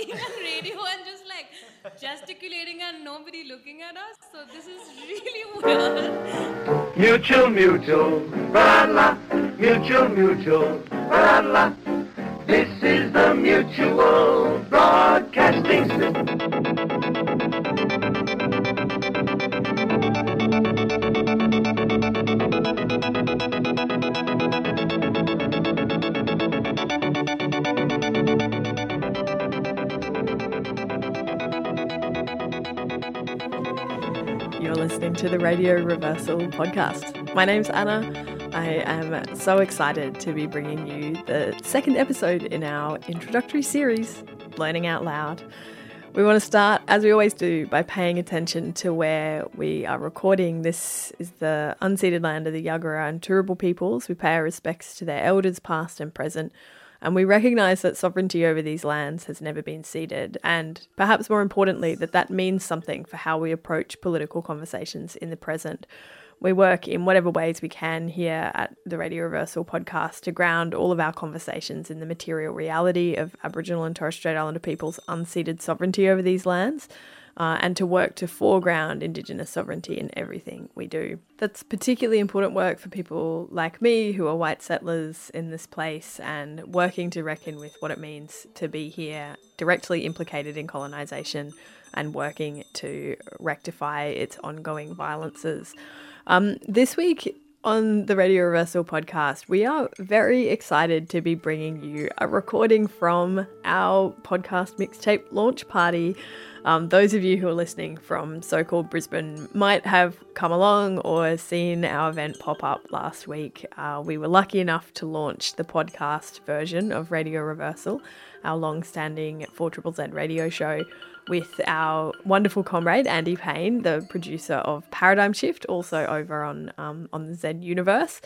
talking on radio and just like gesticulating and nobody looking at us. So this is really weird. Mutual, mutual, la mutual, mutual, la This is the Mutual Broadcasting System. To the Radio Reversal podcast. My name's Anna. I am so excited to be bringing you the second episode in our introductory series, Learning Out Loud. We want to start, as we always do, by paying attention to where we are recording. This is the unceded land of the Yagara and Turrbal peoples. We pay our respects to their elders, past and present, and we recognise that sovereignty over these lands has never been ceded, and perhaps more importantly, that that means something for how we approach political conversations in the present. We work in whatever ways we can here at the Radio Reversal podcast to ground all of our conversations in the material reality of Aboriginal and Torres Strait Islander people's unceded sovereignty over these lands. Uh, and to work to foreground Indigenous sovereignty in everything we do. That's particularly important work for people like me who are white settlers in this place and working to reckon with what it means to be here, directly implicated in colonisation, and working to rectify its ongoing violences. Um, this week, on the Radio Reversal podcast, we are very excited to be bringing you a recording from our podcast mixtape launch party. Um, those of you who are listening from so called Brisbane might have come along or seen our event pop up last week. Uh, we were lucky enough to launch the podcast version of Radio Reversal, our long standing 4 Z radio show, with our wonderful comrade Andy Payne, the producer of Paradigm Shift, also over on, um, on the Z Universe.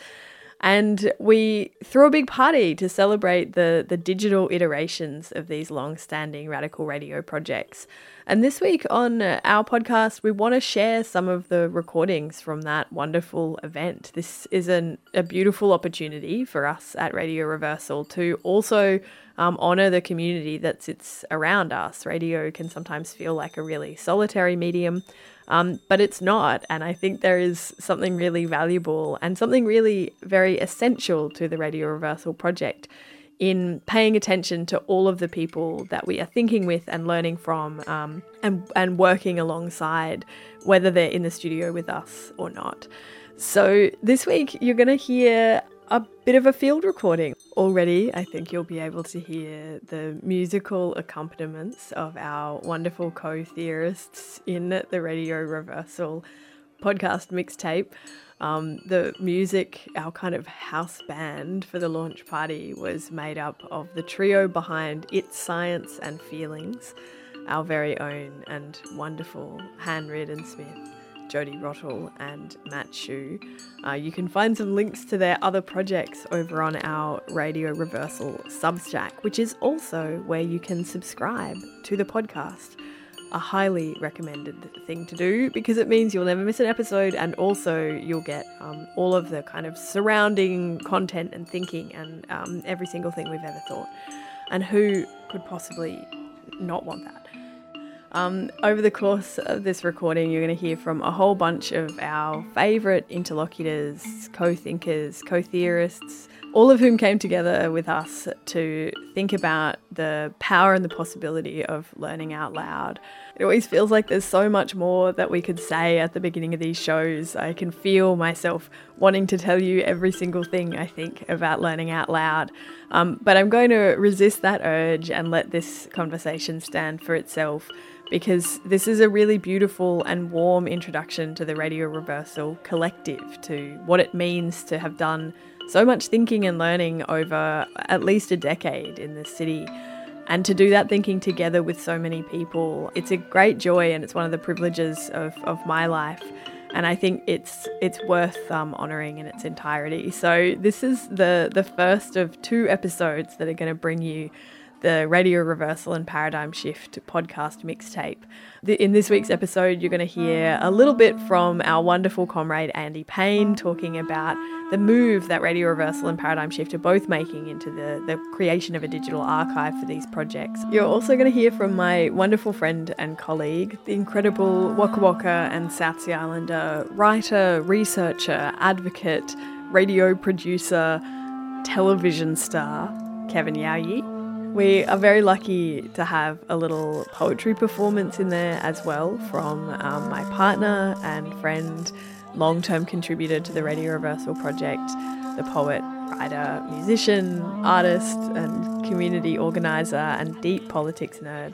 And we threw a big party to celebrate the, the digital iterations of these long standing radical radio projects. And this week on our podcast, we want to share some of the recordings from that wonderful event. This is an, a beautiful opportunity for us at Radio Reversal to also um, honor the community that sits around us. Radio can sometimes feel like a really solitary medium, um, but it's not. And I think there is something really valuable and something really very essential to the Radio Reversal project in paying attention to all of the people that we are thinking with and learning from um, and, and working alongside, whether they're in the studio with us or not. So, this week you're going to hear a bit of a field recording. Already, I think you'll be able to hear the musical accompaniments of our wonderful co theorists in the Radio Reversal podcast mixtape. Um, the music, our kind of house band for the launch party, was made up of the trio behind It's Science and Feelings, our very own and wonderful Han Reardon Smith, Jody Rottle, and Matt Shu. Uh, you can find some links to their other projects over on our Radio Reversal Substack, which is also where you can subscribe to the podcast a highly recommended thing to do because it means you'll never miss an episode and also you'll get um, all of the kind of surrounding content and thinking and um, every single thing we've ever thought. And who could possibly not want that? Um, over the course of this recording, you're going to hear from a whole bunch of our favourite interlocutors, co thinkers, co theorists, all of whom came together with us to think about the power and the possibility of learning out loud. It always feels like there's so much more that we could say at the beginning of these shows. I can feel myself wanting to tell you every single thing I think about learning out loud. Um, but I'm going to resist that urge and let this conversation stand for itself because this is a really beautiful and warm introduction to the Radio Reversal collective, to what it means to have done so much thinking and learning over at least a decade in this city. And to do that thinking together with so many people, it's a great joy and it's one of the privileges of, of my life. And I think it's it's worth um, honouring in its entirety. So this is the the first of two episodes that are going to bring you the Radio Reversal and Paradigm Shift podcast mixtape. In this week's episode, you're going to hear a little bit from our wonderful comrade Andy Payne talking about the move that Radio Reversal and Paradigm Shift are both making into the, the creation of a digital archive for these projects. You're also going to hear from my wonderful friend and colleague, the incredible Waka Waka and South Sea Islander writer, researcher, advocate, radio producer, television star, Kevin Yow Yeh. We are very lucky to have a little poetry performance in there as well from um, my partner and friend long term contributor to the Radio Reversal project, the poet, writer, musician, artist, and community organizer and deep politics nerd,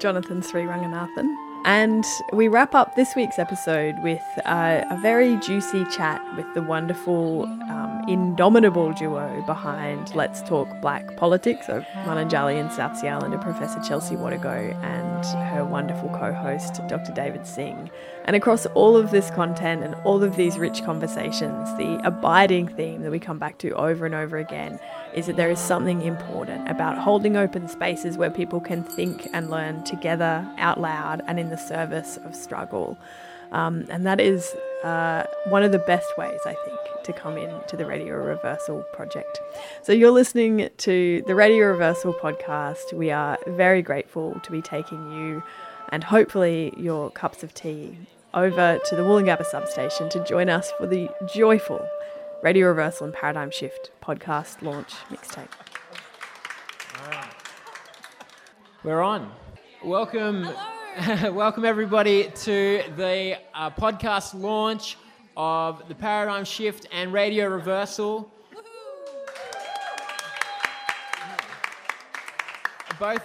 Jonathan Sriranganathan. And we wrap up this week's episode with uh, a very juicy chat with the wonderful, um, indomitable duo behind Let's Talk Black Politics of Munanjahli and South Sea Islander Professor Chelsea Watego and her wonderful co host, Dr. David Singh. And across all of this content and all of these rich conversations, the abiding theme that we come back to over and over again is that there is something important about holding open spaces where people can think and learn together out loud and in the service of struggle. Um, and that is uh, one of the best ways, I think, to come in to the Radio Reversal project. So you're listening to the Radio Reversal podcast. We are very grateful to be taking you and hopefully your cups of tea over to the Woolloongabba substation to join us for the joyful Radio Reversal and Paradigm Shift podcast launch mixtape. We're on. Welcome, welcome everybody to the uh, podcast launch of the Paradigm Shift and Radio Reversal. Both,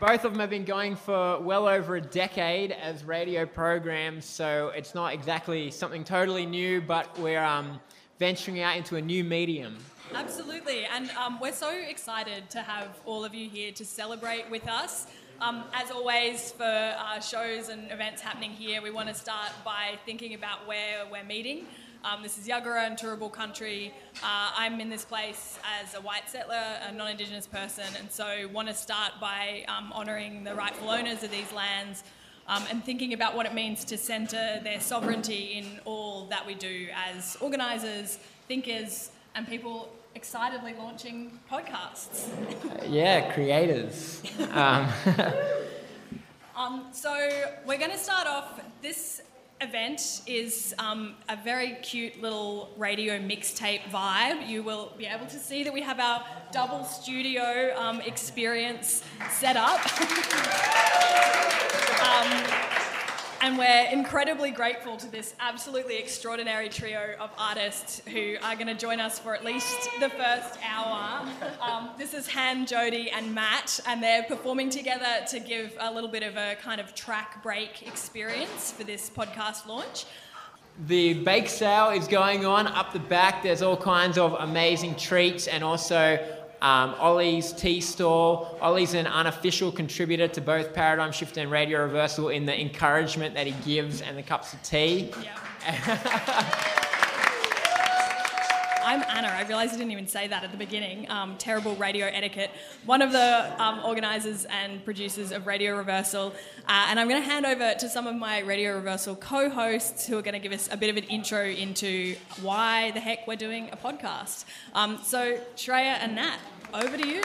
both of them have been going for well over a decade as radio programs, so it's not exactly something totally new, but we're um, venturing out into a new medium. Absolutely, and um, we're so excited to have all of you here to celebrate with us. Um, as always, for shows and events happening here, we want to start by thinking about where we're meeting. Um, this is Yagara and Turrbal country. Uh, I'm in this place as a white settler, a non Indigenous person, and so want to start by um, honouring the rightful owners of these lands um, and thinking about what it means to centre their sovereignty in all that we do as organisers, thinkers, and people excitedly launching podcasts. yeah, creators. um. um, so we're going to start off this event is um, a very cute little radio mixtape vibe. You will be able to see that we have our double studio um, experience set up. um, and we're incredibly grateful to this absolutely extraordinary trio of artists who are going to join us for at least the first hour. Um, this is Han, Jody, and Matt, and they're performing together to give a little bit of a kind of track break experience for this podcast launch. The bake sale is going on up the back. There's all kinds of amazing treats and also um, Ollie's tea stall. Ollie's an unofficial contributor to both Paradigm Shift and Radio Reversal in the encouragement that he gives and the cups of tea. I'm Anna. I realised I didn't even say that at the beginning. Um, terrible radio etiquette. One of the um, organisers and producers of Radio Reversal. Uh, and I'm going to hand over to some of my Radio Reversal co hosts who are going to give us a bit of an intro into why the heck we're doing a podcast. Um, so, Shreya and Nat, over to you.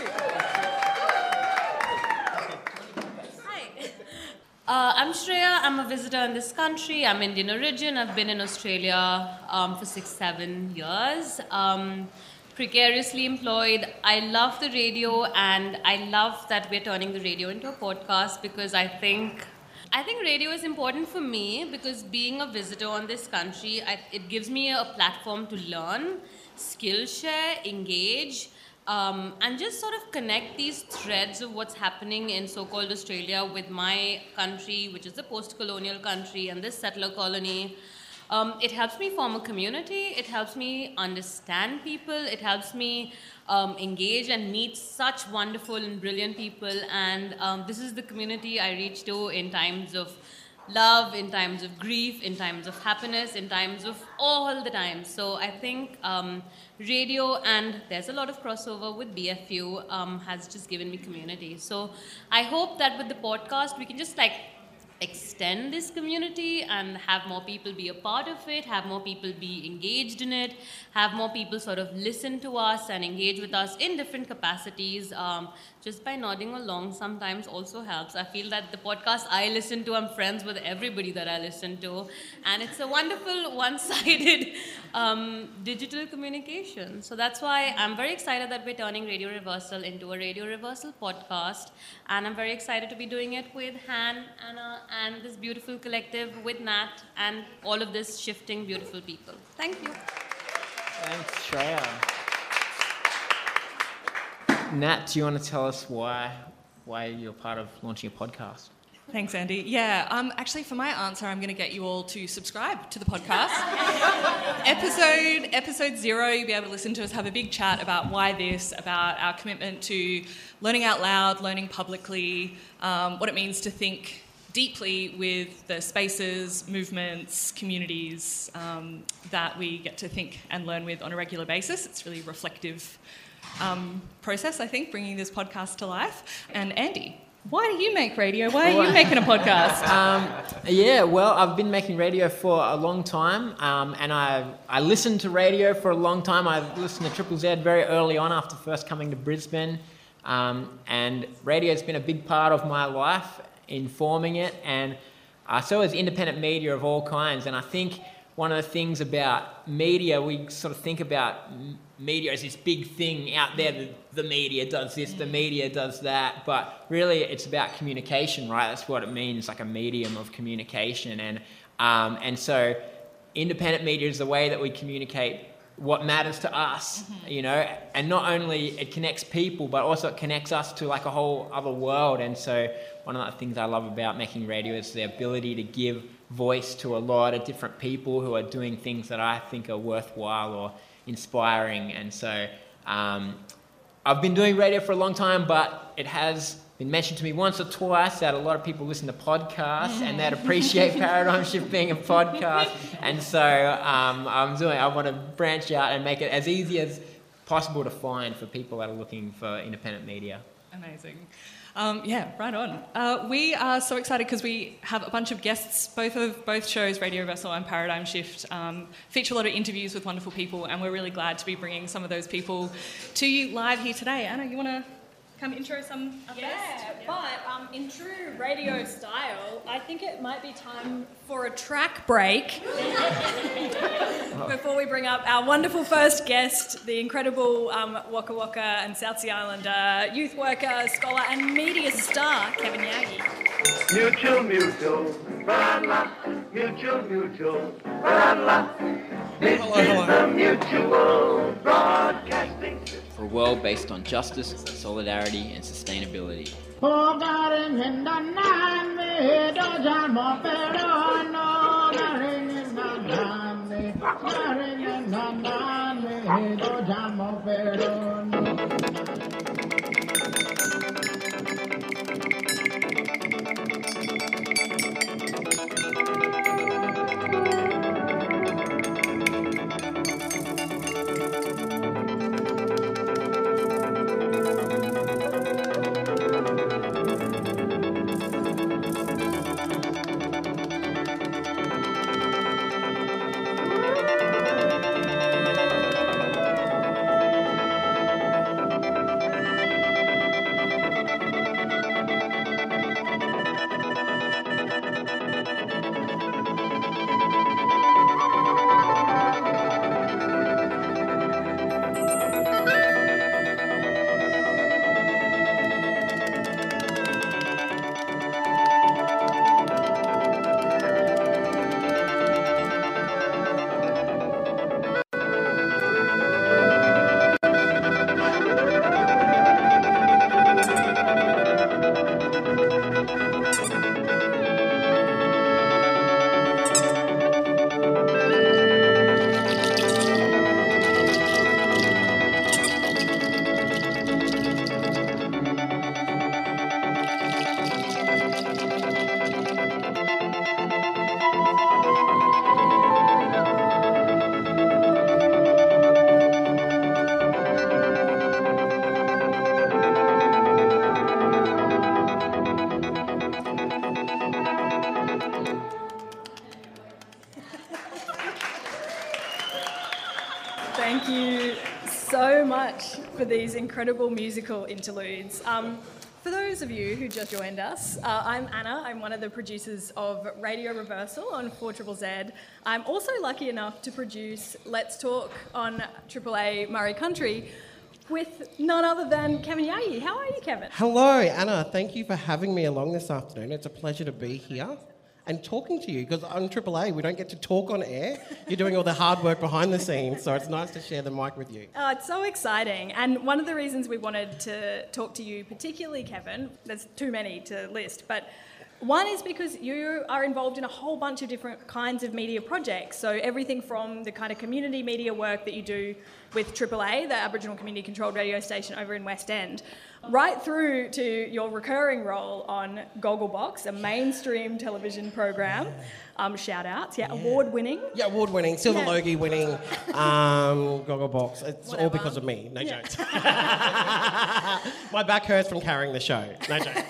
Hi. Uh, I'm Shreya. I'm a visitor in this country. I'm Indian origin. I've been in Australia um, for six, seven years. Um, precariously employed. I love the radio, and I love that we're turning the radio into a podcast because I think. I think radio is important for me because being a visitor on this country, I, it gives me a platform to learn, skill share, engage, um, and just sort of connect these threads of what's happening in so called Australia with my country, which is a post colonial country, and this settler colony. Um, it helps me form a community, it helps me understand people, it helps me um, engage and meet such wonderful and brilliant people. And um, this is the community I reach to in times of love, in times of grief, in times of happiness, in times of all the times. So I think um, radio and there's a lot of crossover with BFU um, has just given me community. So I hope that with the podcast we can just like extend this community and have more people be a part of it, have more people be engaged in it, have more people sort of listen to us and engage with us in different capacities. Um, just by nodding along sometimes also helps. I feel that the podcast I listen to, I'm friends with everybody that I listen to, and it's a wonderful one sided um, digital communication. So that's why I'm very excited that we're turning Radio Reversal into a Radio Reversal podcast, and I'm very excited to be doing it with Han, Anna, and this beautiful collective with Nat, and all of this shifting beautiful people. Thank you. Thanks, Shreya. Nat, do you want to tell us why why you're part of launching a podcast? Thanks, Andy. Yeah, um, actually, for my answer, I'm going to get you all to subscribe to the podcast. episode episode zero, you'll be able to listen to us have a big chat about why this, about our commitment to learning out loud, learning publicly, um, what it means to think deeply with the spaces, movements, communities um, that we get to think and learn with on a regular basis. It's really reflective um, process, I think, bringing this podcast to life. And Andy, why do you make radio? Why are you making a podcast? Um, yeah, well, I've been making radio for a long time, um, and I I listened to radio for a long time. I listened to Triple Z very early on after first coming to Brisbane, um, and radio's been a big part of my life, informing it, and uh, so has independent media of all kinds. And I think one of the things about media, we sort of think about media is this big thing out there. The, the, media does this, the media does that. But really, it's about communication, right? That's what it means, like a medium of communication. And, um, and so, independent media is the way that we communicate what matters to us, mm-hmm. you know, and not only it connects people, but also it connects us to like a whole other world. And so, one of the things I love about making radio is the ability to give voice to a lot of different people who are doing things that I think are worthwhile or inspiring. And so um, I've been doing radio for a long time, but it has been mentioned to me once or twice that a lot of people listen to podcasts and that appreciate paradigm shift being a podcast. And so um, I'm doing. I want to branch out and make it as easy as possible to find for people that are looking for independent media. Amazing. Um, yeah, right on. Uh, we are so excited because we have a bunch of guests. Both of both shows, Radio Reversal and Paradigm Shift, um, feature a lot of interviews with wonderful people, and we're really glad to be bringing some of those people to you live here today. Anna, you want to come intro some yeah, yeah, but um, in true radio style, I think it might be time for a track break. Before we bring up our wonderful first guest, the incredible um, Waka Waka and South Sea Islander youth worker, scholar, and media star, Kevin Yow Yeh. Mutual, mutual, la mutual, mutual, la This hello, is the Mutual Broadcasting System for a world based on justice, solidarity, and sustainability. These incredible musical interludes. Um, for those of you who just joined us, uh, I'm Anna. I'm one of the producers of Radio Reversal on 4ZZZ. I'm also lucky enough to produce Let's Talk on AAA Murri Country with none other than Kevin Yow Yeh. How are you, Kevin? Hello, Anna. Thank you for having me along this afternoon. It's a pleasure to be here and talking to you because on AAA we don't get to talk on air. You're doing all the hard work behind the scenes, so it's nice to share the mic with you. Oh, it's so exciting. And one of the reasons we wanted to talk to you, particularly Kevin, there's too many to list, but one is because you are involved in a whole bunch of different kinds of media projects. So, everything from the kind of community media work that you do with AAA, the Aboriginal Community Controlled Radio Station over in West End, right through to your recurring role on Gogglebox, a mainstream television program. Um, shout outs, yeah, award winning. Yeah, award winning, Silver Yeah. Logie winning, um, Gogglebox. It's all because of me. No Yeah. jokes. My back hurts from carrying the show. No jokes.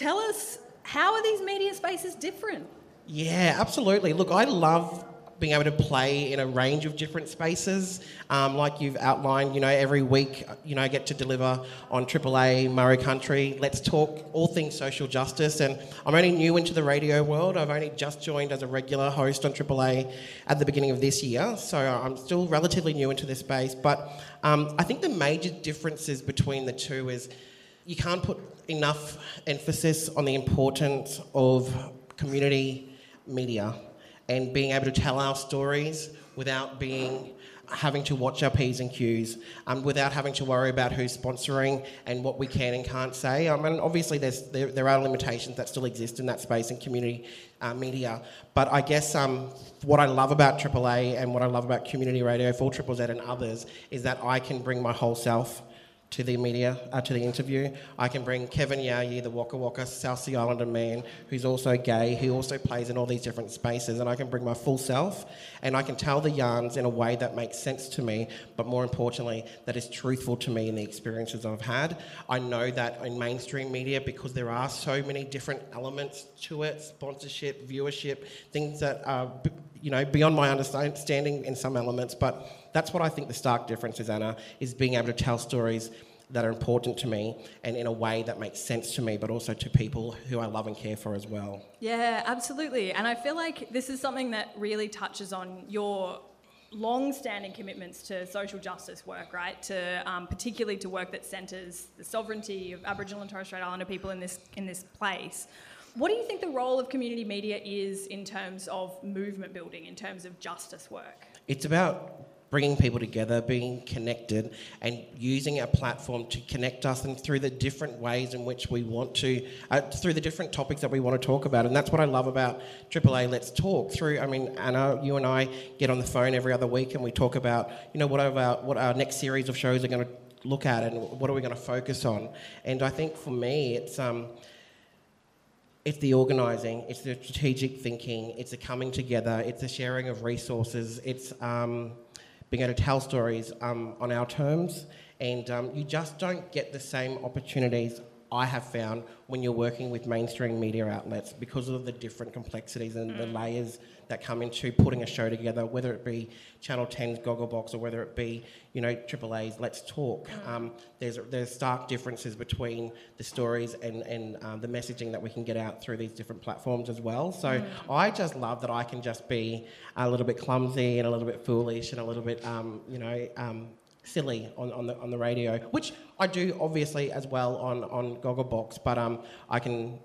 Tell us, how are these media spaces different? Yeah, absolutely. Look, I love being able to play in a range of different spaces. Um, like you've outlined, you know, every week, you know, I get to deliver on AAA Murri Country. Let's talk all things social justice. And I'm only new into the radio world. I've only just joined as a regular host on AAA at the beginning of this year. So I'm still relatively new into this space. But um, I think the major differences between the two is you can't put enough emphasis on the importance of community media and being able to tell our stories without being having to watch our P's and Q's, um, without having to worry about who's sponsoring and what we can and can't say. I mean, obviously, there's, there, there are limitations that still exist in that space in community uh, media. But I guess um, what I love about AAA and what I love about community radio for Triple Z and others is that I can bring my whole self to the media, uh, to the interview. I can bring Kevin Yow Yeh, the Waka Waka South Sea Islander man, who's also gay, who also plays in all these different spaces, and I can bring my full self, and I can tell the yarns in a way that makes sense to me, but more importantly, that is truthful to me in the experiences I've had. I know that in mainstream media, because there are so many different elements to it, sponsorship, viewership, things that are you know, beyond my understanding in some elements, but that's what I think the stark difference is, Anna, is being able to tell stories that are important to me and in a way that makes sense to me, but also to people who I love and care for as well. Yeah, absolutely. And I feel like this is something that really touches on your long-standing commitments to social justice work, right? To um, particularly to work that centres the sovereignty of Aboriginal and Torres Strait Islander people in this in this place. What do you think the role of community media is in terms of movement building, in terms of justice work? It's about bringing people together, being connected, and using a platform to connect us and through the different ways in which we want to, uh, through the different topics that we want to talk about. And that's what I love about AAA Let's Talk. Through, I mean, Anna, you and I get on the phone every other week and we talk about, you know, what our, what our next series of shows are going to look at and what are we going to focus on. And I think for me, it's. Um, it's the organising, it's the strategic thinking, it's the coming together, it's the sharing of resources, it's um, being able to tell stories um, on our terms, and um, you just don't get the same opportunities I have found when you're working with mainstream media outlets because of the different complexities and the layers that come into putting a show together, whether it be Channel 10's Gogglebox or whether it be, you know, AAA's Let's Talk. Um, there's, there's stark differences between the stories and, and um, the messaging that we can get out through these different platforms as well. So I just love that I can just be a little bit clumsy and a little bit foolish and a little bit, um, you know, um, silly on, on the on the radio, which I do obviously as well on on Gogglebox, but um, I can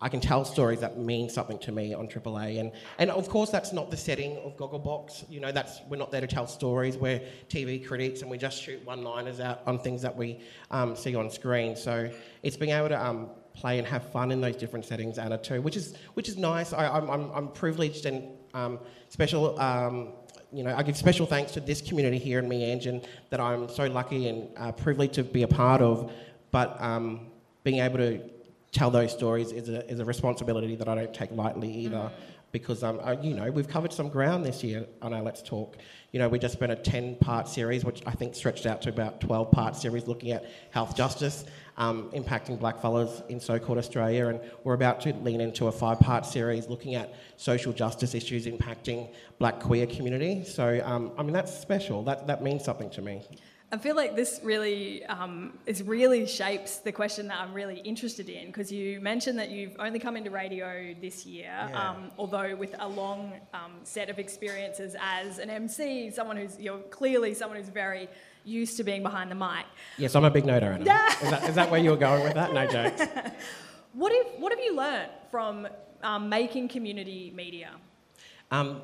I can tell stories that mean something to me on AAA, and and of course that's not the setting of Gogglebox. You know, that's we're not there to tell stories. We're TV critics, and we just shoot one-liners out on things that we um, see on screen. So it's being able to um, play and have fun in those different settings, Anna, too, which is which is nice. I, I'm, I'm I'm privileged and um, special. You know, I give special thanks to this community here in Meanjin that I'm so lucky and uh, privileged to be a part of. But um, being able to tell those stories is a, is a responsibility that I don't take lightly either. because um, uh, you know we've covered some ground this year on our Let's Talk. You know, we just spent a 10 part series, which I think stretched out to about 12 part series looking at health justice um, impacting blackfellas in so called Australia. And we're about to lean into a five part series looking at social justice issues impacting black queer community. So, um, I mean, that's special. That, that means something to me. I feel like this really um, is really shapes the question that I'm really interested in because you mentioned that you've only come into radio this year, Yeah. um, although with a long um, set of experiences as an MC, someone who's you're clearly someone who's very used to being behind the mic. Yes, I'm a big noter, Anna. is, that, is that where you were going with that? No jokes. What have what have you learnt from um, making community media? Um,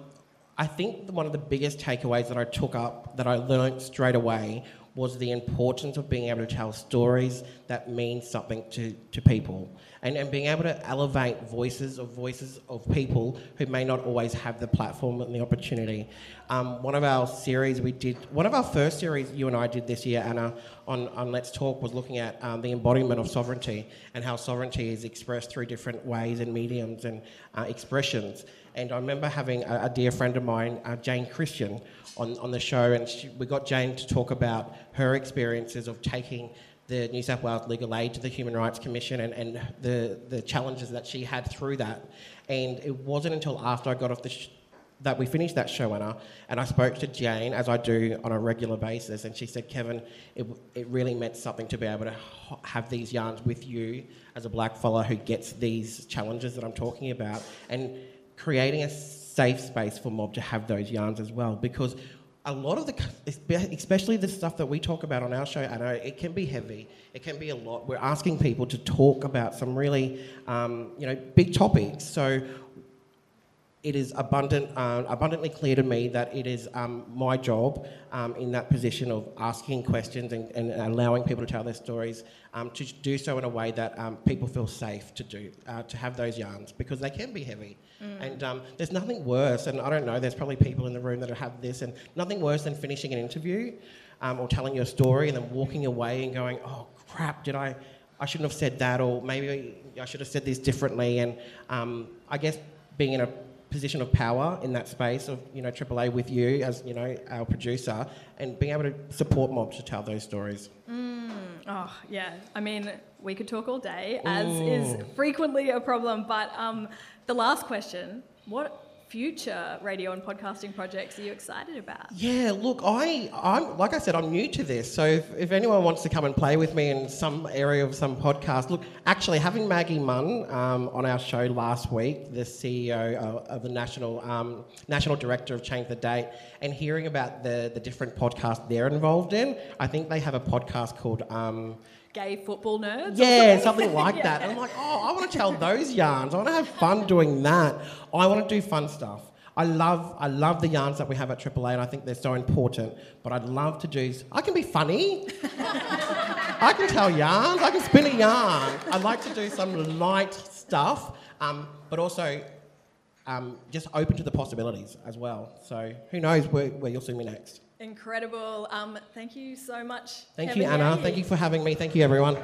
I think one of the biggest takeaways that I took up, that I learned straight away, was the importance of being able to tell stories that mean something to, to people. And, and being able to elevate voices of voices of people who may not always have the platform and the opportunity. Um, one of our series we did, one of our first series you and I did this year, Anna, on, on Let's Talk, was looking at um, the embodiment of sovereignty and how sovereignty is expressed through different ways and mediums and uh, expressions. And I remember having a, a dear friend of mine, uh, Jane Christian, on, on the show, and she, we got Jane to talk about her experiences of taking the New South Wales legal aid to the Human Rights Commission and, and the, the challenges that she had through that. And it wasn't until after I got off the sh- that we finished that show, Anna, and I spoke to Jane, as I do on a regular basis, and she said, Kevin, it, it really meant something to be able to have these yarns with you as a black fella who gets these challenges that I'm talking about, and creating a safe space for mob to have those yarns as well, because a lot of the, especially the stuff that we talk about on our show, i know it can be heavy. It can be a lot. We're asking people to talk about some really, um, you know, big topics. So it is abundant, uh, abundantly clear to me that it is um, my job um, in that position of asking questions and, and allowing people to tell their stories um, to do so in a way that um, people feel safe to do, uh, to have those yarns because they can be heavy. And um, there's nothing worse, and I don't know, there's probably people in the room that have this, and nothing worse than finishing an interview um, or telling your story and then walking away and going, oh crap, did I, I shouldn't have said that, or maybe I should have said this differently. And um, I guess being in a position of power in that space of you know AAA with you as you know our producer and being able to support Mob to tell those stories. Oh, yeah. I mean, we could talk all day, as is frequently a problem. But um, the last question what future radio and podcasting projects are you excited about? Yeah, look, I, I'm like I said, I'm new to this. So if, if anyone wants to come and play with me in some area of some podcast, look, actually having Maggie Munn um, on our show last week, the CEO of, of the national um, national director of Change the Date, and hearing about the the different podcasts they're involved in, I think they have a podcast called. Um, Gay football nerds? or yeah, something? something like Yeah. that. And I'm like, oh, I want to tell those yarns. I want to have fun doing that. I want to do fun stuff. I love, I love the yarns that we have at AAA, and I think they're so important. But I'd love to do. I can be funny. I can tell yarns. I can spin a yarn. I'd like to do some light stuff, um, but also um, just open to the possibilities as well. So who knows where, where you'll see me next. Incredible. Um, thank you so much. Thank Kevin you, Anna. Thank you for having me. Thank you, everyone.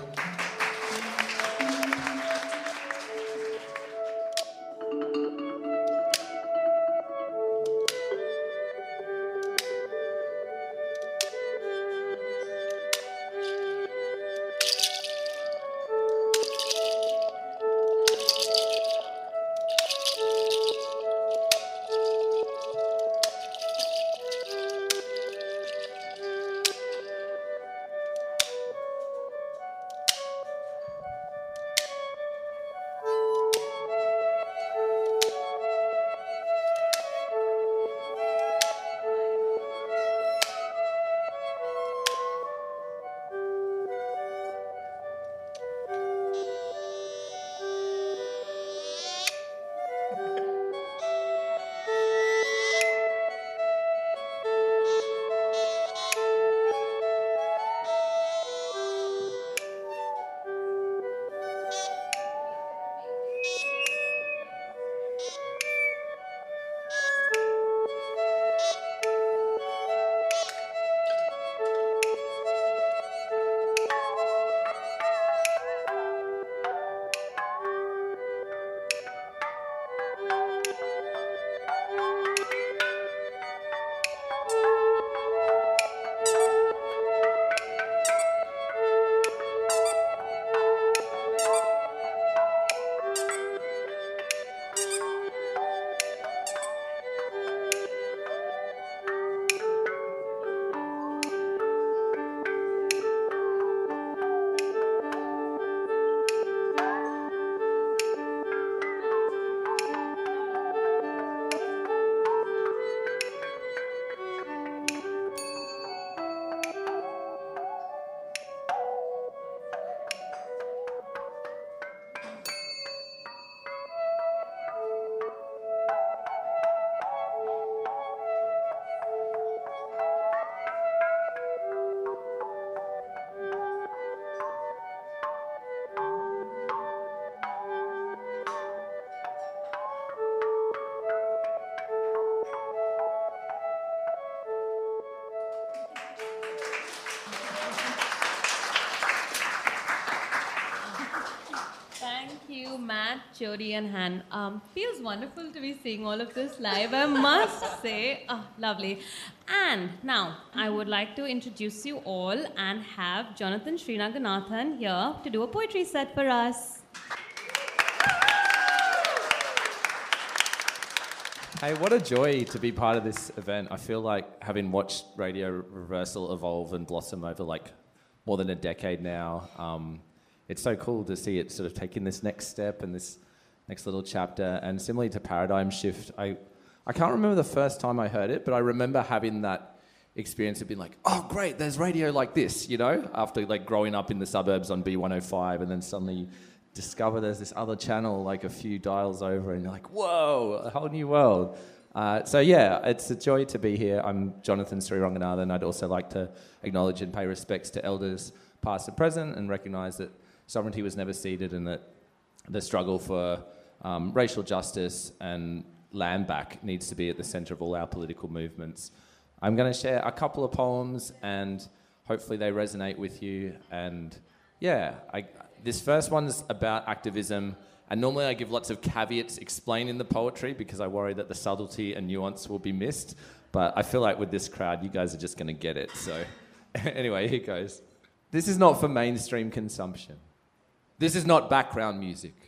Matt, Jody, and Han. Um, feels wonderful to be seeing all of this live, I must say. Oh, lovely. And now, I would like to introduce you all and have Jonathan Sriranganathan here to do a poetry set for us. Hey, what a joy to be part of this event. I feel like having watched Radio Reversal evolve and blossom over like more than a decade now, um, it's so cool to see it sort of taking this next step and this next little chapter. And similarly to Paradigm Shift, I, I can't remember the first time I heard it, but I remember having that experience of being like, oh, great, there's radio like this, you know, after like growing up in the suburbs on B105 and then suddenly discover there's this other channel like a few dials over and you're like, whoa, a whole new world. Uh, so yeah, it's a joy to be here. I'm Jonathan Sriranganathan. I'd also like to acknowledge and pay respects to elders past and present and recognise that sovereignty was never ceded and that the struggle for um, racial justice and land back needs to be at the centre of all our political movements. I'm going to share a couple of poems and hopefully they resonate with you. And yeah, I, this first one's about activism. And normally I give lots of caveats explaining the poetry because I worry that the subtlety and nuance will be missed. But I feel like with this crowd, you guys are just going to get it. So, anyway, here goes. This is not for mainstream consumption. This is not background music.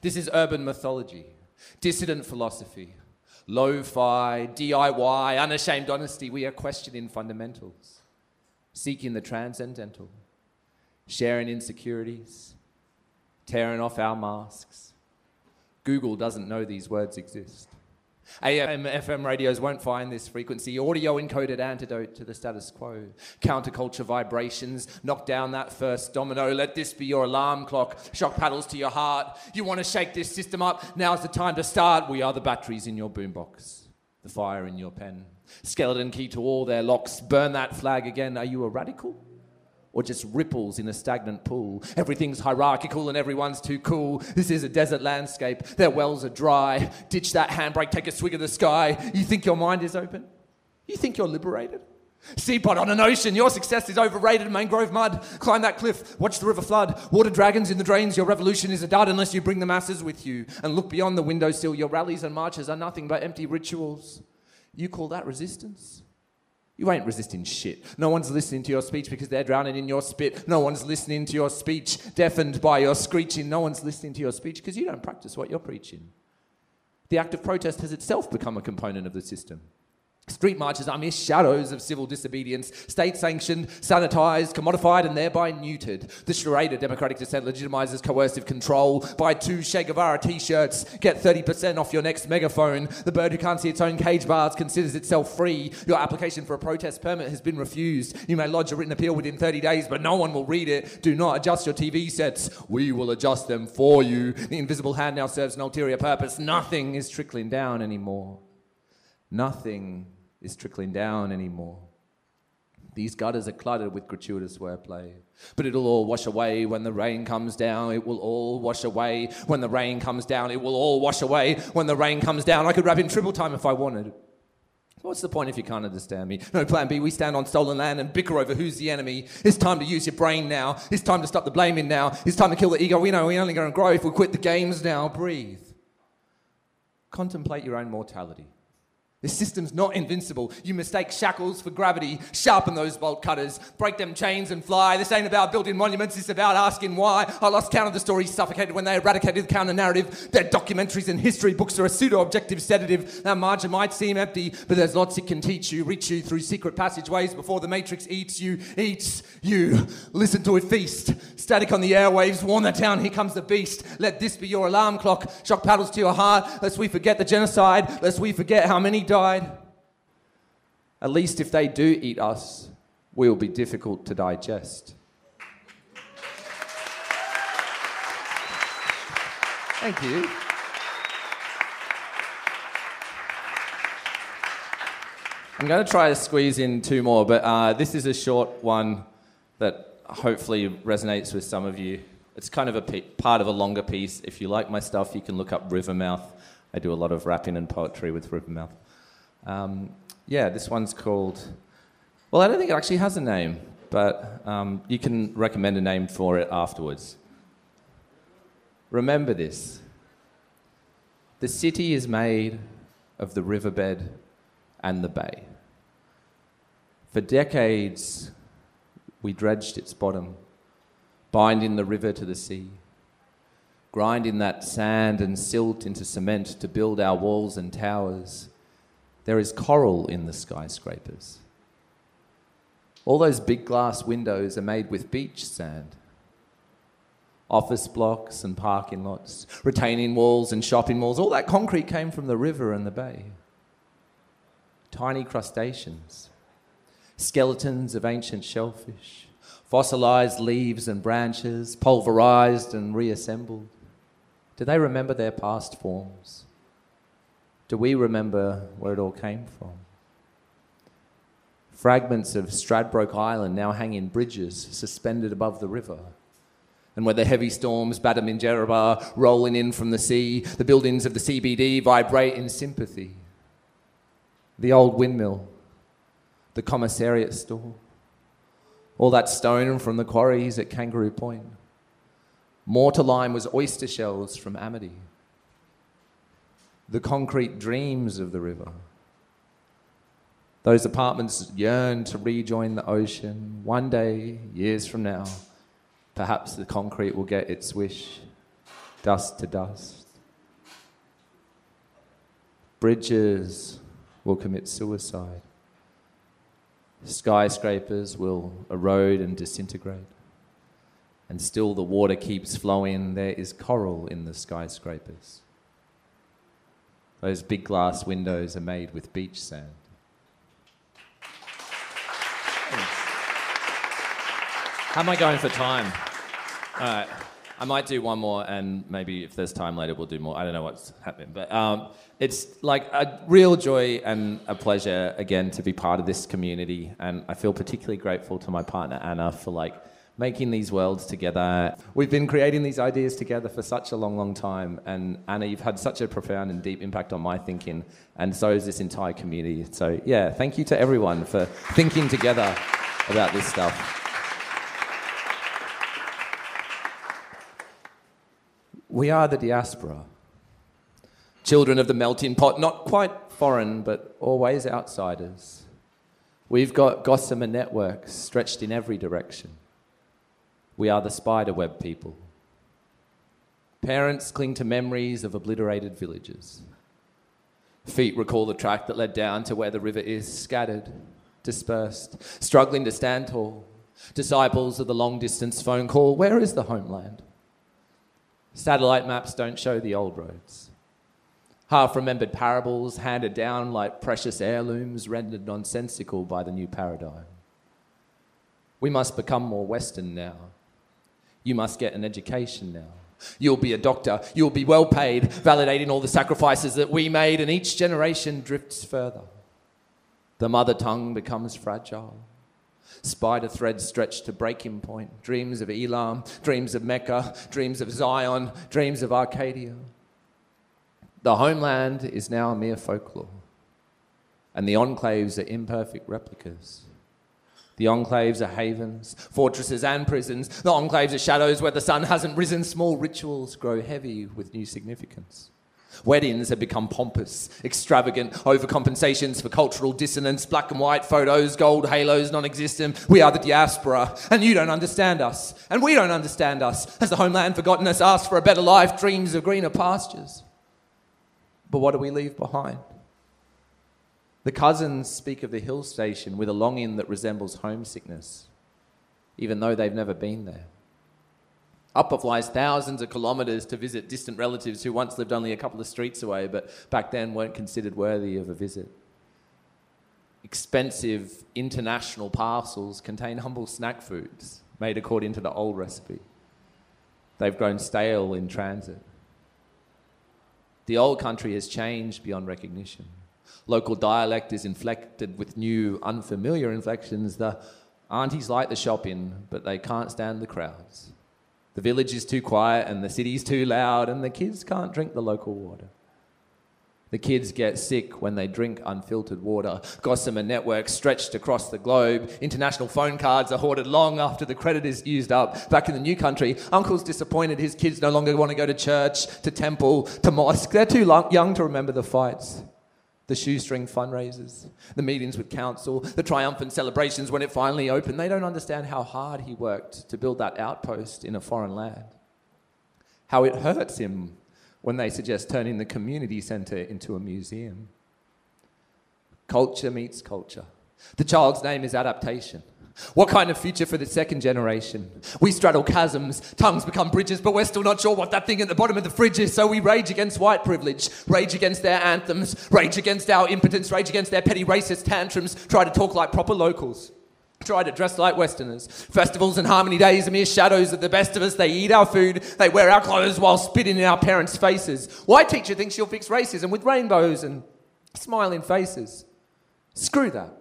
This is urban mythology, dissident philosophy, lo fi, DIY, unashamed honesty. We are questioning fundamentals, seeking the transcendental sharing insecurities, tearing off our masks. Google doesn't know these words exist. AM, FM radios won't find this frequency. Audio encoded antidote to the status quo. Counterculture vibrations. Knock down that first domino. Let this be your alarm clock. Shock paddles to your heart. You want to shake this system up? Now's the time to start. We are the batteries in your boombox, the fire in your pen. Skeleton key to all their locks. Burn that flag again. Are you a radical? Or just ripples in a stagnant pool. Everything's hierarchical and everyone's too cool. This is a desert landscape. Their wells are dry. Ditch that handbrake, take a swig of the sky. You think your mind is open? You think you're liberated? Seapot on an ocean, your success is overrated. Mangrove mud, climb that cliff, watch the river flood. Water dragons in the drains, your revolution is a dud unless you bring the masses with you. And look beyond the windowsill, your rallies and marches are nothing but empty rituals. You call that resistance? You ain't resisting shit. No one's listening to your speech because they're drowning in your spit. No one's listening to your speech, deafened by your screeching. No one's listening to your speech because you don't practice what you're preaching. The act of protest has itself become a component of the system. Street marches are mere shadows of civil disobedience, state sanctioned, sanitized, commodified, and thereby neutered. The charade of democratic dissent legitimizes coercive control. Buy two Che Guevara t shirts, get 30% off your next megaphone. The bird who can't see its own cage bars considers itself free. Your application for a protest permit has been refused. You may lodge a written appeal within 30 days, but no one will read it. Do not adjust your TV sets. We will adjust them for you. The invisible hand now serves an ulterior purpose. Nothing is trickling down anymore. Nothing is trickling down anymore. These gutters are cluttered with gratuitous wordplay. But it'll all wash away when the rain comes down. It will all wash away when the rain comes down. It will all wash away when the rain comes down. I could rap in triple time if I wanted. What's the point if you can't understand me? No plan B, we stand on stolen land and bicker over who's the enemy. It's time to use your brain now. It's time to stop the blaming now. It's time to kill the ego. We know we're only going to grow if we quit the games now. Breathe. Contemplate your own mortality. The system's not invincible. You mistake shackles for gravity. Sharpen those bolt cutters. Break them chains and fly. This ain't about building monuments, it's about asking why. I lost count of the stories suffocated when they eradicated the counter narrative. Their documentaries and history books are a pseudo objective sedative. That margin might seem empty, but there's lots it can teach you. Reach you through secret passageways before the matrix eats you. Eats you. Listen to it feast. Static on the airwaves. Warn the town, here comes the beast. Let this be your alarm clock. Shock paddles to your heart. Lest we forget the genocide. Lest we forget how many. At least if they do eat us, we will be difficult to digest. Thank you. I'm going to try to squeeze in two more, but uh, this is a short one that hopefully resonates with some of you. It's kind of a part of a longer piece. If you like my stuff, you can look up Rivermouth. I do a lot of rapping and poetry with Rivermouth. Um, yeah, this one's called. Well, I don't think it actually has a name, but um, you can recommend a name for it afterwards. Remember this the city is made of the riverbed and the bay. For decades, we dredged its bottom, binding the river to the sea, grinding that sand and silt into cement to build our walls and towers. There is coral in the skyscrapers. All those big glass windows are made with beach sand. Office blocks and parking lots, retaining walls and shopping malls, all that concrete came from the river and the bay. Tiny crustaceans, skeletons of ancient shellfish, fossilized leaves and branches, pulverized and reassembled. Do they remember their past forms? Do we remember where it all came from? Fragments of Stradbroke Island now hang in bridges suspended above the river. And where the heavy storms batter Minjerribah rolling in from the sea, the buildings of the CBD vibrate in sympathy. The old windmill, the commissariat store, all that stone from the quarries at Kangaroo Point. Mortar lime was oyster shells from Amity. The concrete dreams of the river. Those apartments yearn to rejoin the ocean. One day, years from now, perhaps the concrete will get its wish, dust to dust. Bridges will commit suicide. Skyscrapers will erode and disintegrate. And still the water keeps flowing. There is coral in the skyscrapers. Those big glass windows are made with beach sand. How am I going for time? All right. I might do one more, and maybe if there's time later, we'll do more. I don't know what's happening, but um, it's like a real joy and a pleasure again to be part of this community, and I feel particularly grateful to my partner Anna for like making these worlds together. We've been creating these ideas together for such a long, long time, and Anna, you've had such a profound and deep impact on my thinking, and so has this entire community. So yeah, thank you to everyone for thinking together about this stuff. We are the diaspora. Children of the melting pot, not quite foreign, but always outsiders. We've got gossamer networks stretched in every direction. We are the spiderweb people. Parents cling to memories of obliterated villages. Feet recall the track that led down to where the river is, scattered, dispersed, struggling to stand tall. Disciples of the long distance phone call Where is the homeland? Satellite maps don't show the old roads. Half remembered parables handed down like precious heirlooms rendered nonsensical by the new paradigm. We must become more Western now. You must get an education now. You'll be a doctor. You'll be well paid, validating all the sacrifices that we made, and each generation drifts further. The mother tongue becomes fragile. Spider threads stretch to breaking point. Dreams of Eelam, dreams of Mecca, dreams of Zion, dreams of Arcadia. The homeland is now a mere folklore, and the enclaves are imperfect replicas. The enclaves are havens, fortresses, and prisons. The enclaves are shadows where the sun hasn't risen. Small rituals grow heavy with new significance. Weddings have become pompous, extravagant, overcompensations for cultural dissonance, black and white photos, gold halos, non existent. We are the diaspora, and you don't understand us, and we don't understand us. Has the homeland forgotten us, asked for a better life, dreams of greener pastures? But what do we leave behind? The cousins speak of the hill station with a longing that resembles homesickness, even though they've never been there. Upper flies thousands of kilometres to visit distant relatives who once lived only a couple of streets away, but back then weren't considered worthy of a visit. Expensive international parcels contain humble snack foods made according to the old recipe. They've grown stale in transit. The old country has changed beyond recognition. Local dialect is inflected with new, unfamiliar inflections. The aunties like the shopping, but they can't stand the crowds. The village is too quiet and the city's too loud, and the kids can't drink the local water. The kids get sick when they drink unfiltered water. Gossamer networks stretched across the globe. International phone cards are hoarded long after the credit is used up. Back in the new country, uncle's disappointed his kids no longer want to go to church, to temple, to mosque. They're too young to remember the fights. The shoestring fundraisers, the meetings with council, the triumphant celebrations when it finally opened. They don't understand how hard he worked to build that outpost in a foreign land. How it hurts him when they suggest turning the community centre into a museum. Culture meets culture. The child's name is adaptation. What kind of future for the second generation? We straddle chasms, tongues become bridges, but we're still not sure what that thing at the bottom of the fridge is, so we rage against white privilege, rage against their anthems, rage against our impotence, rage against their petty racist tantrums, try to talk like proper locals. Try to dress like Westerners. Festivals and harmony days are mere shadows of the best of us. They eat our food, they wear our clothes while spitting in our parents' faces. Why teacher thinks she'll fix racism with rainbows and smiling faces? Screw that.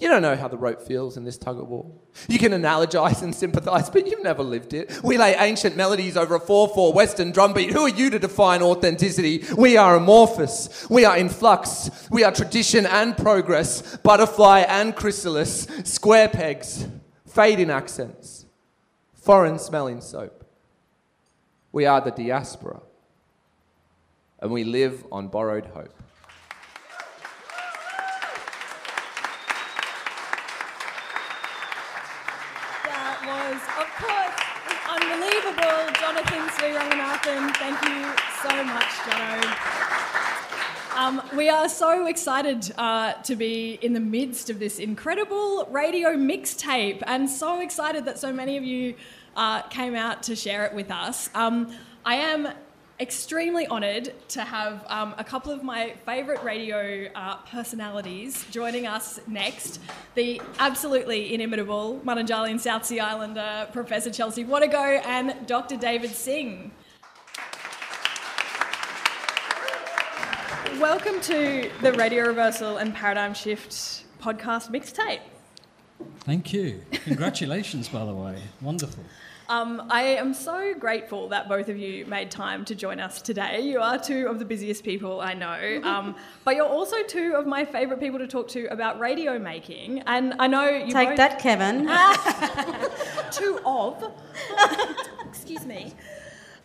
You don't know how the rope feels in this tug of war. You can analogize and sympathize, but you've never lived it. We lay ancient melodies over a 4 4 Western drumbeat. Who are you to define authenticity? We are amorphous. We are in flux. We are tradition and progress, butterfly and chrysalis, square pegs, fading accents, foreign smelling soap. We are the diaspora, and we live on borrowed hope. That was, of course, unbelievable. Jonathan Sriranganathan, thank you so much, Jono. Um, we are so excited uh, to be in the midst of this incredible radio mixtape and so excited that so many of you uh, came out to share it with us. Um, I am extremely honoured to have um, a couple of my favourite radio uh, personalities joining us next. The absolutely inimitable Munanjahli and South Sea Islander Professor Chelsea Watego and Dr. David Singh. Welcome to the Radio Reversal and Paradigm Shift podcast mixtape. Thank you. Congratulations, by the way. Wonderful. Um, I am so grateful that both of you made time to join us today. You are two of the busiest people I know, um, but you're also two of my favourite people to talk to about radio making. And I know you Take both- that, Kevin. two of. Excuse me.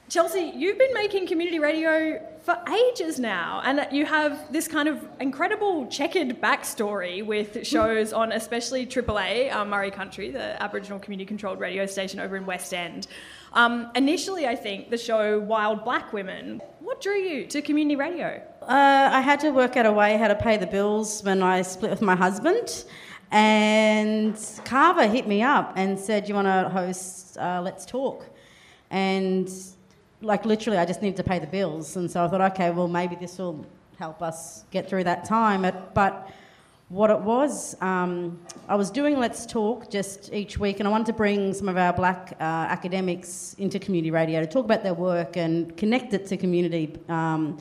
Chelsea, you've been making community radio for ages now, and you have this kind of incredible checkered backstory with shows on especially AAA, um, Murri Country, the Aboriginal community controlled radio station over in West End. Um, initially, I think the show Wild Black Women. What drew you to community radio? Uh, I had to work out a way how to pay the bills when I split with my husband. And Carver hit me up and said, You want to host uh, Let's Talk? And like literally, I just needed to pay the bills. And so I thought, okay, well, maybe this will help us get through that time. But, but what it was, um, I was doing Let's Talk just each week, and I wanted to bring some of our black uh, academics into community radio to talk about their work and connect it to community. Um,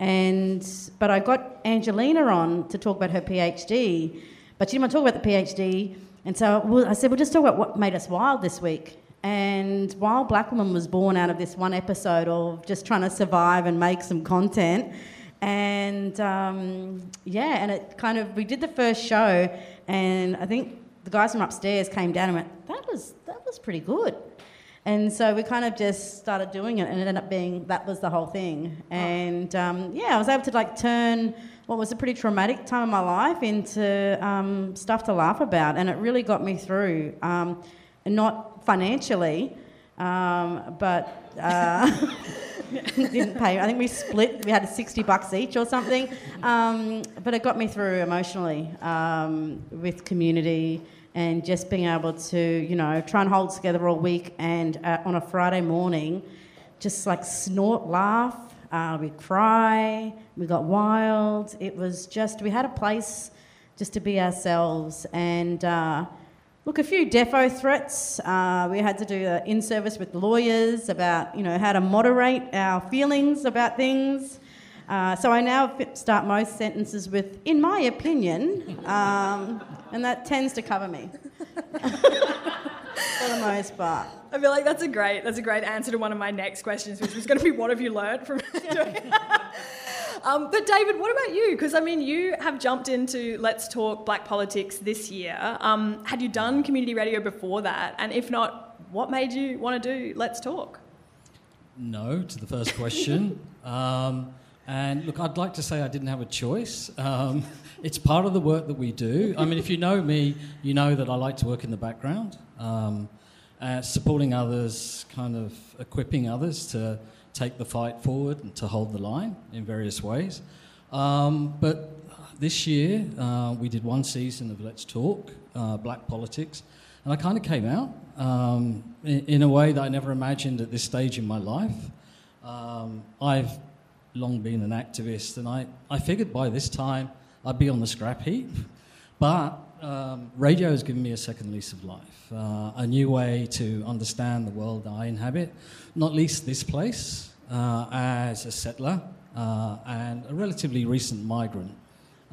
and but I got Angelina on to talk about her PhD, but she didn't want to talk about the PhD, and so I said, "We'll just talk about what made us wild this week." And while Black Woman was born out of this one episode of just trying to survive and make some content. And um, yeah, and it kind of we did the first show, and I think the guys from upstairs came down and went, "That was that was pretty good." And so we kind of just started doing it, and it ended up being that was the whole thing. And um, yeah, I was able to like turn what was a pretty traumatic time of my life into um, stuff to laugh about, and it really got me through. Um, and not financially, um, but uh, didn't pay. I think we split. We had sixty bucks each or something, um, but it got me through emotionally um, with community and just being able to, you know, try and hold together all week and uh, on a Friday morning, just like snort, laugh. Uh, we cry. We got wild. It was just we had a place just to be ourselves and. Uh, Look, a few defo threats. Uh, we had to do an in service with lawyers about, you know, how to moderate our feelings about things. Uh, so I now start most sentences with, in my opinion, um, and that tends to cover me for the most part. I feel like that's a great that's a great answer to one of my next questions, which was going to be what have you learnt from doing? Um, but David, what about you? Because I mean, you have jumped into Let's Talk Black Politics this year. Um, had you done community radio before that? And if not, what made you want to do Let's Talk? No, to the first question. um, and look, I'd like to say I didn't have a choice. Um, it's part of the work that we do. I mean, if you know me, you know that I like to work in the background, um, uh, supporting others, kind of equipping others to take the fight forward and to hold the line in various ways. Um, but this year, uh, we did one season of Let's Talk, uh, Black Politics, and I kind of came out um, in, in, a way that I never imagined at this stage in my life. Um, I've long been an activist, and I, I figured by this time I'd be on the scrap heap. But um, radio has given me a second lease of life, uh, a new way to understand the world I inhabit, not least this place uh, as a settler uh, and a relatively recent migrant.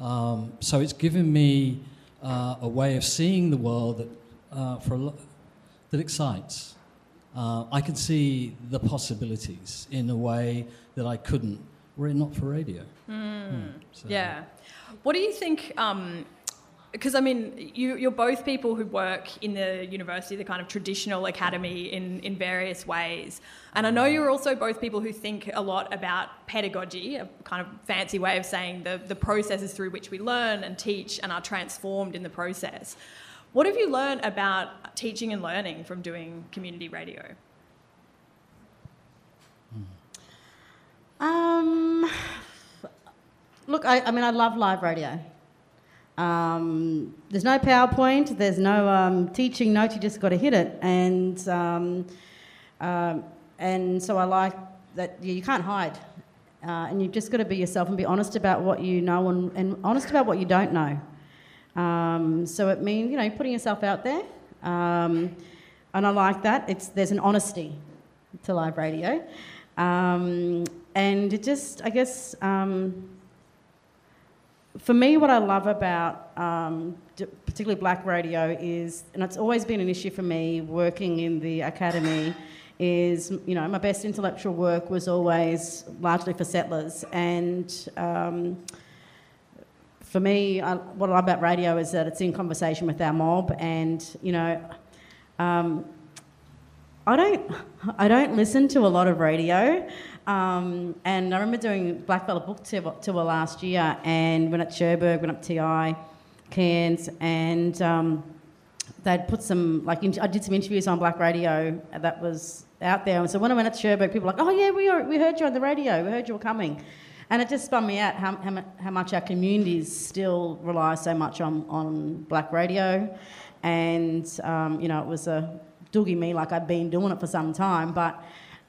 Um, so it's given me uh, a way of seeing the world that, uh, for lo- that excites. Uh, I can see the possibilities in a way that I couldn't were it not for radio. Mm. Mm, so. Yeah. What do you think? Because I mean, you, you're both people who work in the university, the kind of traditional academy, in, in various ways. And I know you're also both people who think a lot about pedagogy, a kind of fancy way of saying the, the processes through which we learn and teach and are transformed in the process. What have you learned about teaching and learning from doing community radio? Um, look, I, I mean, I love live radio. Um, there's no PowerPoint, there's no um, teaching notes, you just got to hit it. And, um, um, and so I like that you can't hide. Uh, and you've just got to be yourself and be honest about what you know and, and honest about what you don't know. Um, so it means, you know, putting yourself out there. Um, and I like that. It's, there's an honesty to live radio. And it just, I guess, um, for me, what I love about um, particularly black radio is, and it's always been an issue for me working in the academy, is, you know, my best intellectual work was always largely for settlers. And um, for me, I, what I love about radio is that it's in conversation with our mob, and, you know, um, I don't, I don't listen to a lot of radio. Um, and I remember doing Blackfella Book Tour, last year and went up Cherbourg, went up TI, Cairns, and um, they'd put some, like, I did some interviews on black radio that was out there. And so when I went up Cherbourg, people were like, oh, yeah, we, are, we heard you on the radio, we heard you were coming. And it just spun me out how, how, how much our communities still rely so much on, on black radio. And, um, you know, it was a doogie me like I'd been doing it for some time, but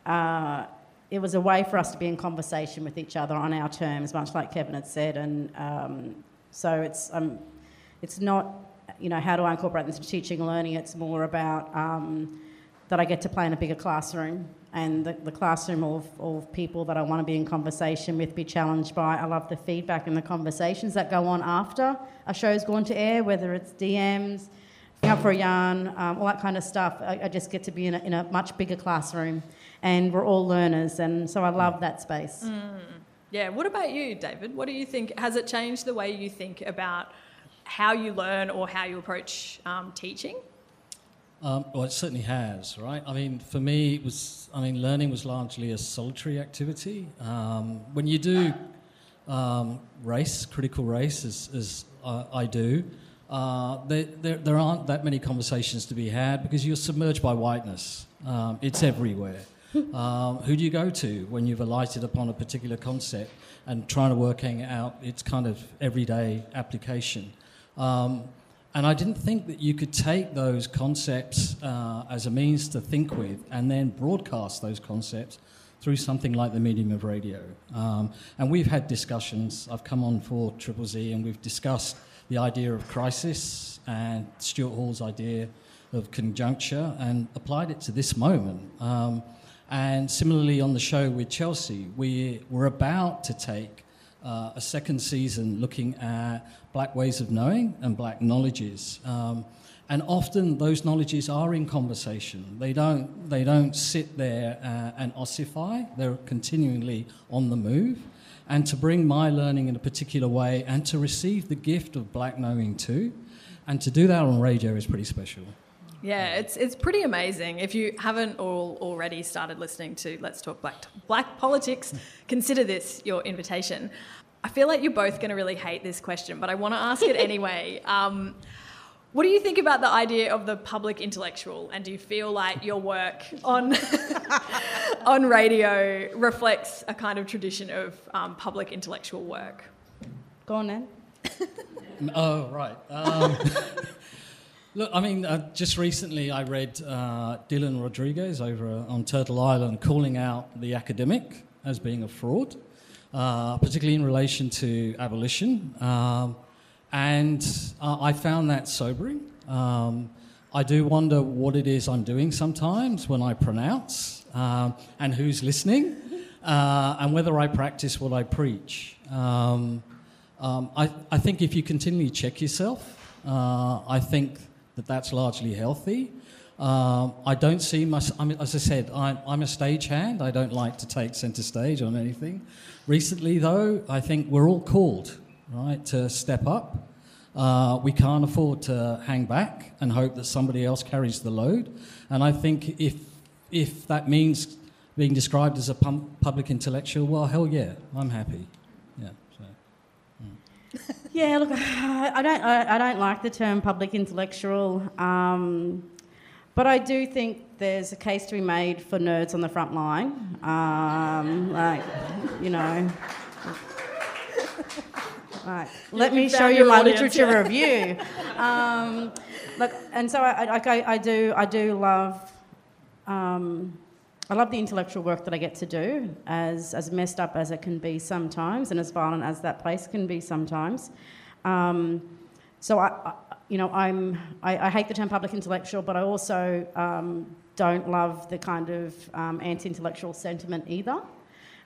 uh, it was a way for us to be in conversation with each other on our terms, much like Kevin had said. And um, so it's, um, it's not, you know, how do I incorporate this into teaching and learning? It's more about um, that I get to play in a bigger classroom and the, the classroom of, of people that I want to be in conversation with, be challenged by. I love the feedback and the conversations that go on after a show's gone to air, whether it's DMs, out for a yarn, um, all that kind of stuff. I, I just get to be in a, in a much bigger classroom and we're all learners, and so I love that space. Mm. Yeah. What about you, David? What do you think? Has it changed the way you think about how you learn or how you approach um, teaching? Um, well, it certainly has, right? I mean, for me, it was. I mean, learning was largely a solitary activity. Um, when you do um, race, critical race, as, as uh, I do, uh, there, there, there, aren't that many conversations to be had because you're submerged by whiteness. Um, it's everywhere. Um, who do you go to when you've alighted upon a particular concept and trying to work out its kind of everyday application? Um, and I didn't think that you could take those concepts uh, as a means to think with and then broadcast those concepts through something like the medium of radio. Um, and we've had discussions. I've come on for Triple Z and we've discussed the idea of crisis and Stuart Hall's idea of conjuncture and applied it to this moment. Um, and similarly, on the show with Chelsea, we were about to take uh, a second season looking at black ways of knowing and black knowledges. Um, and often those knowledges are in conversation. They don't, they don't sit there uh, and ossify, they're continually on the move. and to bring my learning in a particular way and to receive the gift of black knowing too. And to do that on radio is pretty special. Yeah, it's it's pretty amazing. If you haven't all already started listening to Let's Talk Black Black Politics, consider this your invitation. I feel like you're both going to really hate this question, but I want to ask it anyway. Um, what do you think about the idea of the public intellectual? And do you feel like your work on on radio reflects a kind of tradition of um, public intellectual work? Go on then. Oh, right. Um, look, I mean, uh, just recently I read uh, Dylan Rodriguez over uh, on Turtle Island calling out the academic as being a fraud, uh, particularly in relation to abolition. Um, and uh, I found that sobering. Um, I do wonder what it is I'm doing sometimes when I pronounce um, and who's listening uh, and whether I practice what I preach. Um, um, I, I, think if you continually check yourself, I think that that's largely healthy. Um, I don't see much, I mean, as I said, I'm, I'm a stagehand. I don't like to take centre stage on anything. Recently, though, I think we're all called, right, to step up. Uh, we can't afford to hang back and hope that somebody else carries the load. And I think if, if that means being described as a public intellectual, well, hell yeah, I'm happy. Yeah, look, I don't, I, I, don't like the term public intellectual, um, but I do think there's a case to be made for nerds on the front line. Um, like, you know. Right. Let me show you my audience, literature review. Um, look, and so I, I, I, do, I do love um, I love the intellectual work that I get to do, as, as messed up as it can be sometimes, and as violent as that place can be sometimes. Um, so I, I, you know, I'm, I, I, hate the term public intellectual, but I also um, don't love the kind of um, anti-intellectual sentiment either.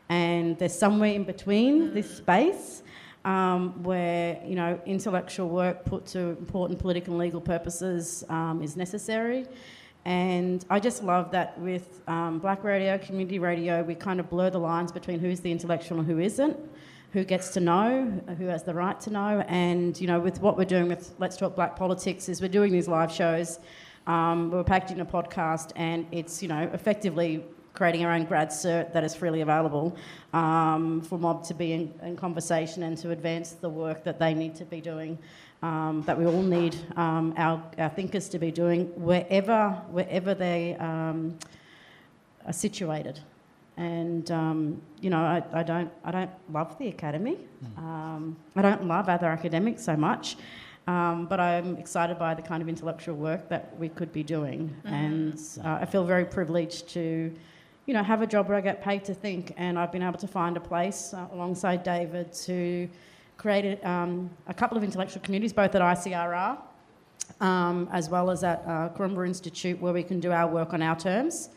And there's somewhere in between this space um, where you know intellectual work put to important political and legal purposes um, is necessary and I just love that with um, black radio, community radio, we kind of blur the lines between who's the intellectual and who isn't, who gets to know, who has the right to know. And, you know, with what we're doing with Let's Talk Black Politics is we're doing these live shows. Um, we're packaging a podcast and it's, you know, effectively creating our own grad cert that is freely available um, for Mob to be in, in conversation and to advance the work that they need to be doing um, that we all need um, our, our thinkers to be doing wherever, wherever they um, are situated. And um, you know, I, I, don't, I don't love the academy. Mm. I don't love other academics so much, um, but I'm excited by the kind of intellectual work that we could be doing. Mm. And uh, I feel very privileged to, you know, have a job where I get paid to think. And I've been able to find a place uh, alongside David to created um, a couple of intellectual communities, both at ICRR um, as well as at uh, Institute, where we can do our work on our terms.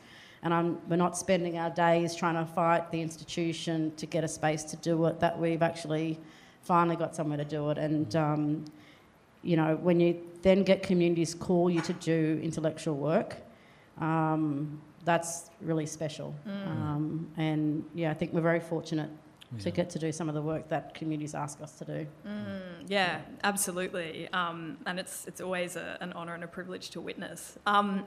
And I'm, we're not spending our days trying to fight the institution to get a space to do it, that we've actually finally got somewhere to do it. And, um, you know, when you then get communities call you to do intellectual work, um, that's really special. Mm. Um, and yeah, I think we're very fortunate to get to do some of the work that communities ask us to do. Mm, yeah, absolutely. Um, and it's, it's always a, an honour and a privilege to witness. Um,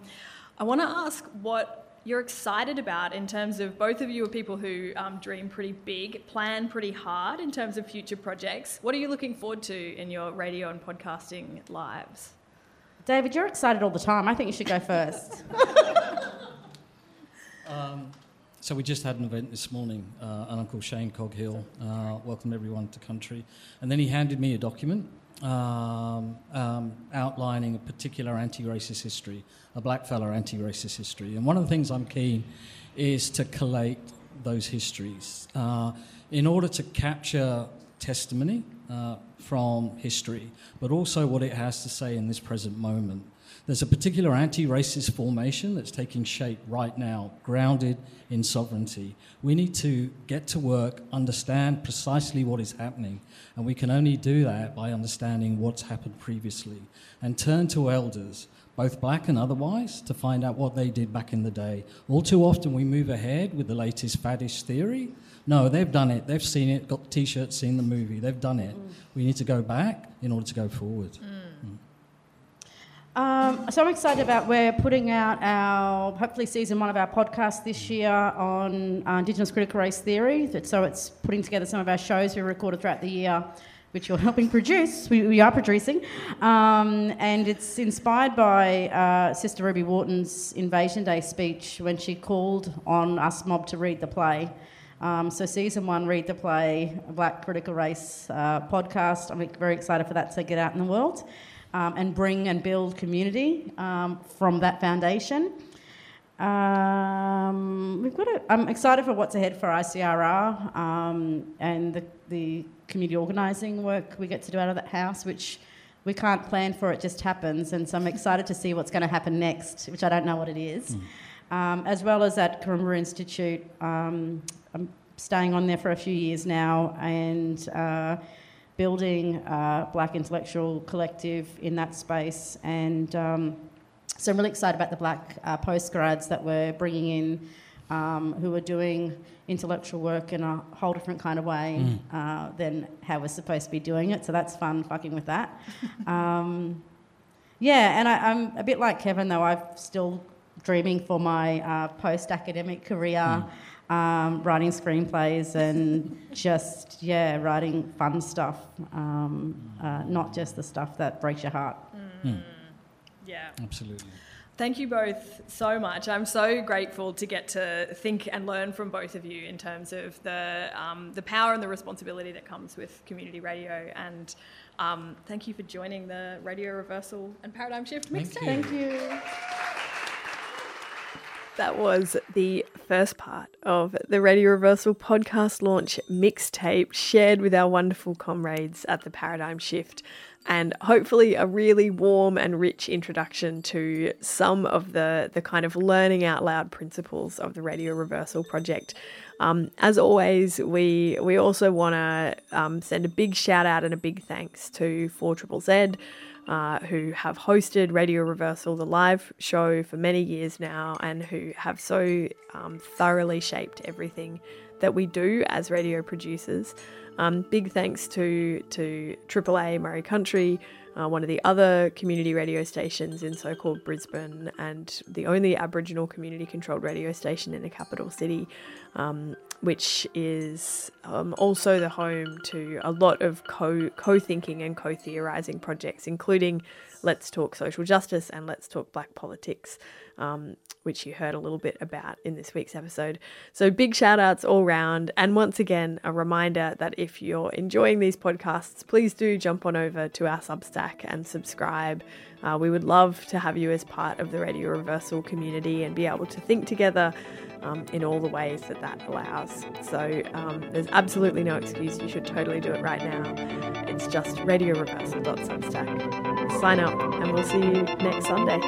I want to ask what you're excited about in terms of both of you are people who um, dream pretty big, plan pretty hard in terms of future projects. What are you looking forward to in your radio and podcasting lives? David, you're excited all the time. I think you should go first. um, so we just had an event this morning. Uh, an Uncle Shane Coghill uh, welcomed everyone to country, and then he handed me a document um, um, outlining a particular anti-racist history, a blackfella anti-racist history. And one of the things I'm keen is to collate those histories uh, in order to capture testimony uh, from history, but also what it has to say in this present moment. There's a particular anti racist formation that's taking shape right now, grounded in sovereignty. We need to get to work, understand precisely what is happening, and we can only do that by understanding what's happened previously and turn to elders, both black and otherwise, to find out what they did back in the day. All too often we move ahead with the latest faddish theory. No, they've done it. They've seen it, got t shirts, seen the movie. They've done it. Mm. We need to go back in order to go forward. Mm. Um, so I'm excited about we're putting out our hopefully season one of our podcast this year on uh, Indigenous critical race theory. So it's putting together some of our shows we recorded throughout the year, which you're helping produce. We, we are producing, um, and it's inspired by uh, Sister Ruby Wharton's Invasion Day speech when she called on us mob to read the play. Um, so season one, read the play, Black Critical Race uh, podcast. I'm very excited for that to get out in the world um, and bring and build community um, from that foundation. Um, we've got. A, I'm excited for what's ahead for ICRR um, and the, the community organising work we get to do out of that house, which we can't plan for. It just happens, and so I'm excited to see what's going to happen next, which I don't know what it is. Um, as well as at Carumba Institute, um, I'm staying on there for a few years now, and. Uh, building a black intellectual collective in that space. And um, so I'm really excited about the black uh, postgrads that we're bringing in um, who are doing intellectual work in a whole different kind of way uh, than how we're supposed to be doing it. So that's fun fucking with that. um, yeah, and I, I'm a bit like Kevin though. I'm still dreaming for my uh, post-academic career, um, writing screenplays and just yeah, writing fun stuff, um, uh, not just the stuff that breaks your heart. Yeah. Absolutely. Thank you both so much. I'm so grateful to get to think and learn from both of you in terms of the, um, the power and the responsibility that comes with community radio. And um, thank you for joining the Radio Reversal and Paradigm Shift Thank mixtape. you. Thank you. That was the first part of the Radio Reversal podcast launch mixtape shared with our wonderful comrades at the Paradigm Shift. And hopefully, a really warm and rich introduction to some of the, the kind of learning out loud principles of the Radio Reversal project. Um, as always, we we also want to um, send a big shout out and a big thanks to 4 Triple Z, uh, who have hosted Radio Reversal, the live show, for many years now, and who have so um, thoroughly shaped everything that we do as radio producers. Um, big thanks to to AAA Murri Country, uh, one of the other community radio stations in so-called Brisbane, and the only Aboriginal community-controlled radio station in the capital city, um, which is um, also the home to a lot of co co-thinking and co-theorizing projects, including Let's Talk Social Justice and Let's Talk Black Politics, um, which you heard a little bit about in this week's episode. So big shout outs all round. And once again, a reminder that if you're enjoying these podcasts, please do jump on over to our Substack and subscribe. Uh, we would love to have you as part of the Radio Reversal community and be able to think together um, in all the ways that that allows. So um, there's absolutely no excuse. You should totally do it right now. It's just radioreversal.substack. Sign up, and we'll see you next Sunday.